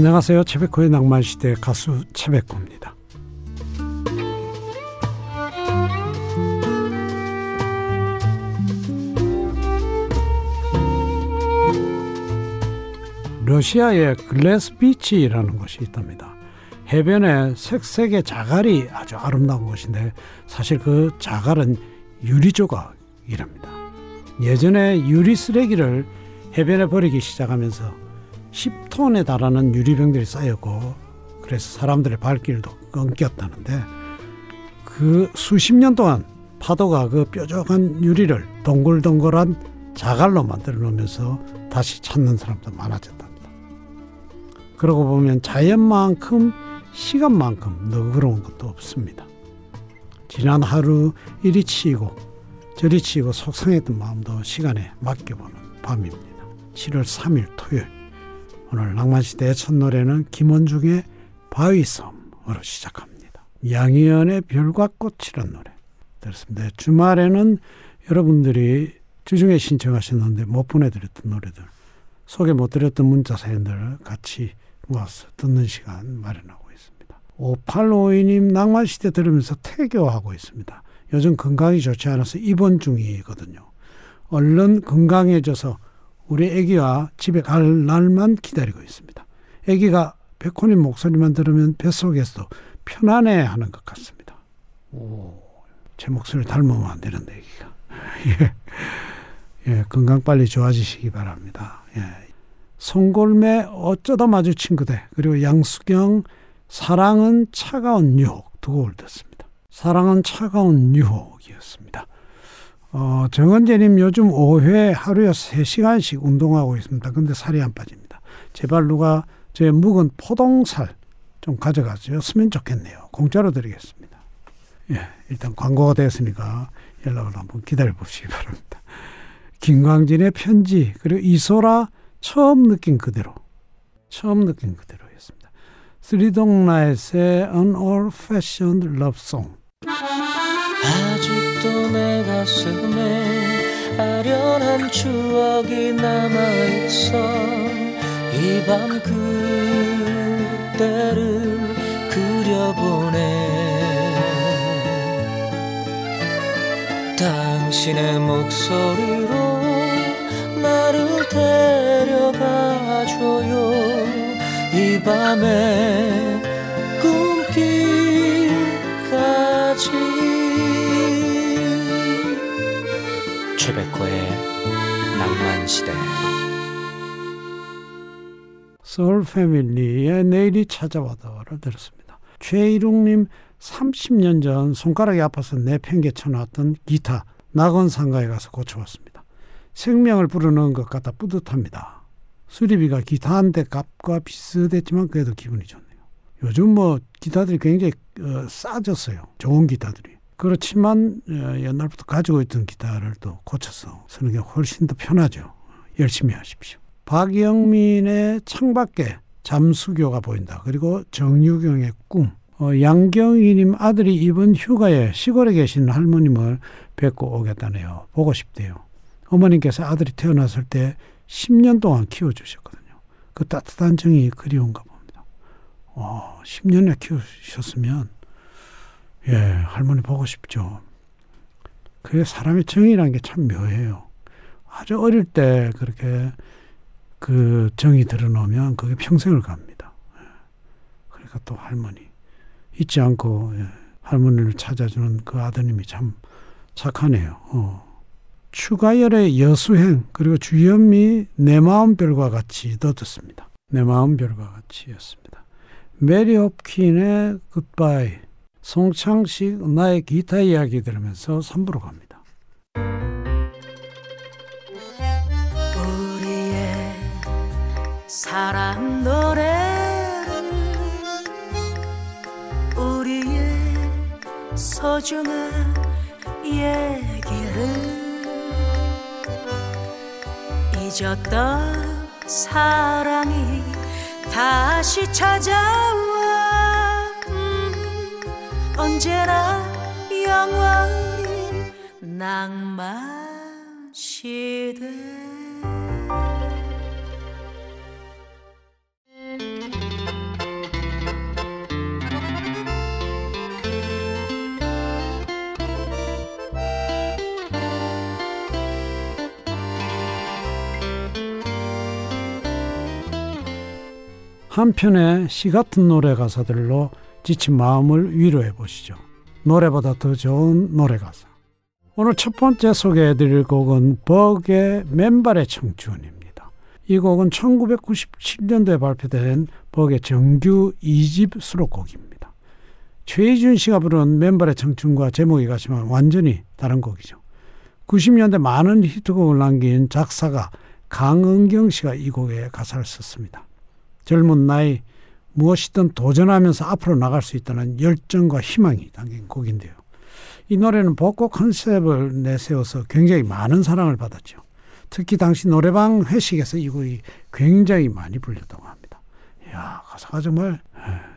안녕하세요. 채백호의 낭만시대 가수 채백호입니다. 러시아의 글래스 비치라는 곳이 있답니다. 해변에 색색의 자갈이 아주 아름다운 곳인데 사실 그 자갈은 유리 조각이랍니다. 예전에 유리 쓰레기를 해변에 버리기 시작하면서 10톤에 달하는 유리병들이 쌓였고 그래서 사람들의 발길도 끊겼다는데 그 수십 년 동안 파도가 그 뾰족한 유리를 동글동글한 자갈로 만들어 놓으면서 다시 찾는 사람도 많아졌답니다. 그러고 보면 자연만큼 시간만큼 너그러운 것도 없습니다. 지난 하루 이리 치이고 저리 치이고 속상했던 마음도 시간에 맡겨보는 밤입니다. 7월 3일 토요일 오늘 낭만시대의 첫 노래는 김원중의 바위섬으로 시작합니다. 양희연의 별과 꽃이란 노래 들었습니다. 주말에는 여러분들이 주중에 신청하셨는데 못 보내드렸던 노래들 소개 못 드렸던 문자 사연들을 같이 모아서 듣는 시간 마련하고 있습니다. 5852님 낭만시대 들으면서 태교하고 있습니다. 요즘 건강이 좋지 않아서 입원 중이거든요. 얼른 건강해져서 우리 아기와 집에 갈 날만 기다리고 있습니다. 아기가 백호님 목소리만 들으면 뱃속에서도 편안해하는 것 같습니다. 오, 제 목소리를 닮으면 안 되는데 아기가. 예. 예, 건강 빨리 좋아지시기 바랍니다. 예. 송골매 어쩌다 마주친 그대 그리고 양수경 사랑은 차가운 유혹 두 곡을 듣습니다. 사랑은 차가운 유혹이었습니다. 어, 정은재님 요즘 5회 하루에 3시간씩 운동하고 있습니다. 근데 살이 안 빠집니다. 제발 누가 제 묵은 포동살 좀 가져가셨으면 좋겠네요. 공짜로 드리겠습니다. 예, 일단 광고가 됐으니까 연락을 한번 기다려 보시기 바랍니다. 김광진의 편지 그리고 이소라 처음 느낀 그대로 처음 느낀 그대로였습니다. 스리동라이스의 An Old Fashioned Love Song 가슴에 아련한 추억이 남아있어. 이 밤 그때를 그려보네. 당신의 목소리로 나를 데려가줘요. 이 밤에 최백호의 낭만 시대 소울 패밀리의 내일이 찾아와도를 들었습니다. 최일웅님 30년 전 손가락이 아파서 내팽개 쳐 놨던 기타 낙원상가에 가서 고쳐왔습니다. 생명을 불어넣은 것 같아 뿌듯합니다. 수리비가 기타 한 대 값과 비슷했지만 그래도 기분이 좋네요. 요즘 뭐 기타들이 굉장히 어, 싸졌어요. 좋은 기타들이. 그렇지만 어, 옛날부터 가지고 있던 기타를 또 고쳐서 쓰는 게 훨씬 더 편하죠. 열심히 하십시오. 박영민의 창밖에 잠수교가 보인다. 그리고 정유경의 꿈. 어, 양경희님 아들이 이번 휴가에 시골에 계신 할머님을 뵙고 오겠다네요. 보고 싶대요. 어머님께서 아들이 태어났을 때 10년 동안 키워주셨거든요. 그 따뜻한 정이 그리운가 봅니다. 어, 10년을 키우셨으면, 예, 할머니 보고 싶죠. 그게 사람의 정이라는 게 참 묘해요. 아주 어릴 때 그렇게 그 정이 드러나면 그게 평생을 갑니다. 예. 그러니까 또 할머니. 잊지 않고 예, 할머니를 찾아주는 그 아드님이 참 착하네요. 어. 추가열의 여수행 그리고 주현미 내 마음별과 같이도 듣습니다. 내 마음별과 같이였습니다. 메리 홉킨의 굿바이 송창식 나의 기타 이야기 들으면서 3부로 갑니다. 우리의 사랑 노래를 우리의 소중한 얘기를 잊었던 사랑이 다시 찾아와 음, 언제나 영원히 낭만 시대. 한편의 시 같은 노래 가사들로 지친 마음을 위로해 보시죠. 노래보다 더 좋은 노래 가사. 오늘 첫 번째 소개해 드릴 곡은 버그의 맨발의 청춘입니다. 이 곡은 1997년도에 발표된 버그의 정규 2집 수록곡입니다. 최희준 씨가 부른 맨발의 청춘과 제목이 같지만 완전히 다른 곡이죠. 90년대 많은 히트곡을 남긴 작사가 강은경 씨가 이 곡에 가사를 썼습니다. 젊은 나이 무엇이든 도전하면서 앞으로 나갈 수 있다는 열정과 희망이 담긴 곡인데요. 이 노래는 벚꽃 컨셉을 내세워서 굉장히 많은 사랑을 받았죠. 특히 당시 노래방 회식에서 이 곡이 굉장히 많이 불렸다고 합니다. 이야, 가사가 정말,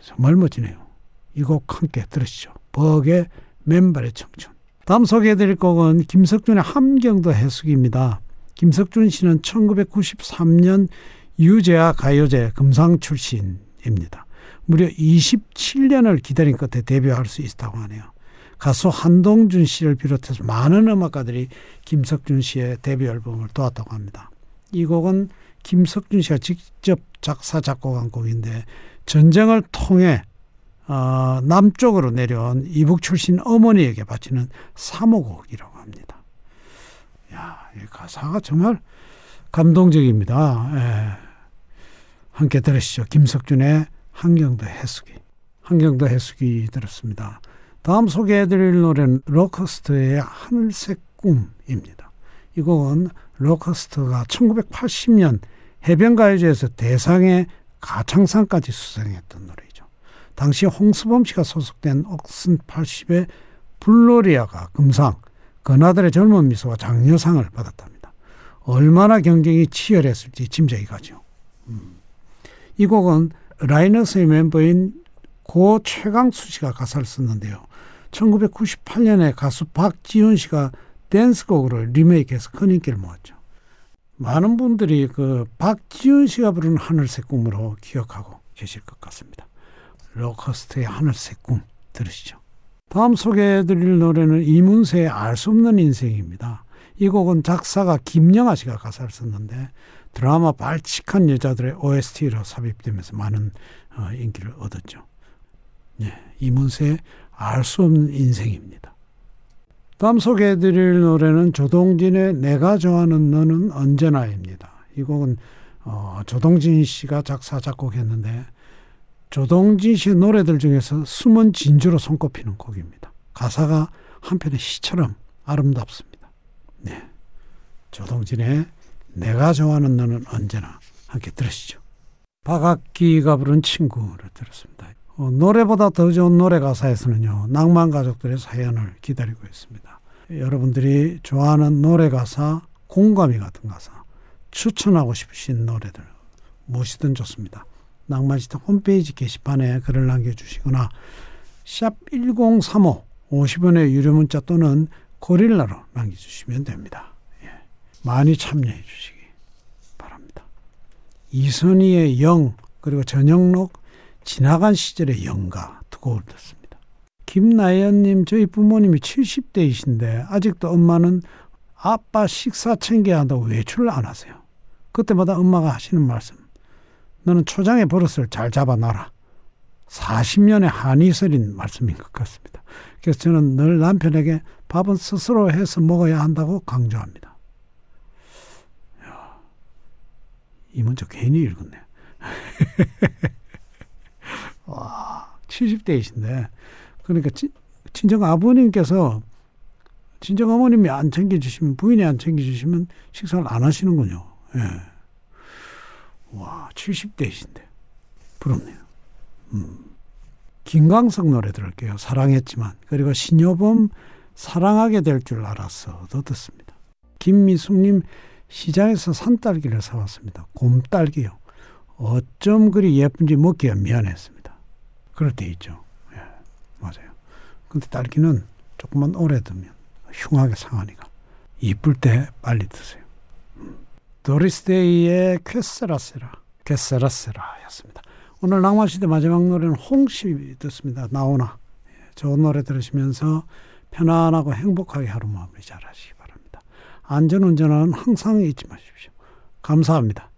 정말 멋지네요. 이 곡 함께 들으시죠. 벅의 맨발의 청춘. 다음 소개해드릴 곡은 김석준의 함경도 해숙입니다. 김석준 씨는 1993년 유재하 가요제 금상 출신 입니다. 무려 27년을 기다린 끝에 데뷔할 수 있다고 하네요. 가수 한동준 씨를 비롯해서 많은 음악가들이 김석준 씨의 데뷔 앨범을 도왔다고 합니다. 이 곡은 김석준 씨가 직접 작사 작곡한 곡인데 전쟁을 통해 어, 남쪽으로 내려온 이북 출신 어머니에게 바치는 사모곡이라고 합니다. 야, 이 가사가 정말 감동적입니다. 예. 함께 들으시죠. 김석준의 한경도 해수기. 한경도 해수기 들었습니다. 다음 소개해 드릴 노래는 로커스터의 하늘색 꿈입니다. 이 곡은 로커스터가 1980년 해변가요제에서 대상에 가창상까지 수상했던 노래이죠. 당시 홍서범 씨가 소속된 옥슨 80의 불놀이야가 금상, 건아들의 젊은 미소가 장려상을 받았답니다. 얼마나 경쟁이 치열했을지 짐작이 가죠. 음. 이 곡은 라이너스의 멤버인 고 최강수 씨가 가사를 썼는데요. 1998년에 가수 박지윤 씨가 댄스곡으로 리메이크해서 큰 인기를 모았죠. 많은 분들이 그 박지윤 씨가 부른 하늘색 꿈으로 기억하고 계실 것 같습니다. 로커스트의 하늘색 꿈 들으시죠. 다음 소개해드릴 노래는 이문세의 알 수 없는 인생입니다. 이 곡은 작사가 김영아 씨가 가사를 썼는데 드라마 발칙한 여자들의 OST로 삽입되면서 많은 어, 인기를 얻었죠. 네, 이문세의 알 수 없는 인생입니다. 다음 소개해드릴 노래는 조동진의 내가 좋아하는 너는 언제나입니다. 이 곡은 어, 조동진 씨가 작사 작곡했는데 조동진 씨의 노래들 중에서 숨은 진주로 손꼽히는 곡입니다. 가사가 한편의 시처럼 아름답습니다. 네, 조동진의 내가 좋아하는 너는 언제나 함께 들으시죠. 박학기가 부른 친구를 들었습니다. 어, 노래보다 더 좋은 노래 가사에서는요, 낭만 가족들의 사연을 기다리고 있습니다. 여러분들이 좋아하는 노래 가사, 공감이 같은 가사, 추천하고 싶으신 노래들, 무엇이든 좋습니다. 낭만시대 홈페이지 게시판에 글을 남겨주시거나, 샵 1035, 50원의 유료 문자 또는 고릴라로 남겨주시면 됩니다. 많이 참여해 주시기 바랍니다. 이선희의 영 그리고 전영록 지나간 시절의 영가 두 곡을 듣습니다. 김나연님 저희 부모님이 70대이신데 아직도 엄마는 아빠 식사 챙겨야 한다고 외출을 안 하세요. 그때마다 엄마가 하시는 말씀 너는 초장의 버릇을 잘 잡아놔라. 40년의 한이 서린 말씀인 것 같습니다. 그래서 저는 늘 남편에게 밥은 스스로 해서 먹어야 한다고 강조합니다. 이 문자 괜히 읽었네. 와, 70대이신데. 그러니까 치, 친정 아버님께서 친정 어머님이 안 챙겨주시면, 부인이 안 챙겨주시면 식사를 안 하시는군요. 예. 와, 70대이신데. 부럽네요. 음. 김광석 노래 들을게요. 사랑했지만. 그리고 신여범 사랑하게 될 줄 알았어도 듣습니다. 김미숙님 시장에서 산딸기를 사왔습니다. 곰딸기요. 어쩜 그리 예쁜지 먹기가 미안했습니다. 그럴 때 있죠. 예, 맞아요. 근데 딸기는 조금만 오래 두면 흉하게 상하니까 이쁠 때 빨리 드세요. 음. 도리스데이의 쾌세라세라, 쾌세라세라였습니다. 오늘 낭만시대 마지막 노래는 홍시 듣습니다. 나오나. 예, 좋은 노래 들으시면서 편안하고 행복하게 하루 마무리 잘 하시기 안전운전은 항상 잊지 마십시오. 감사합니다.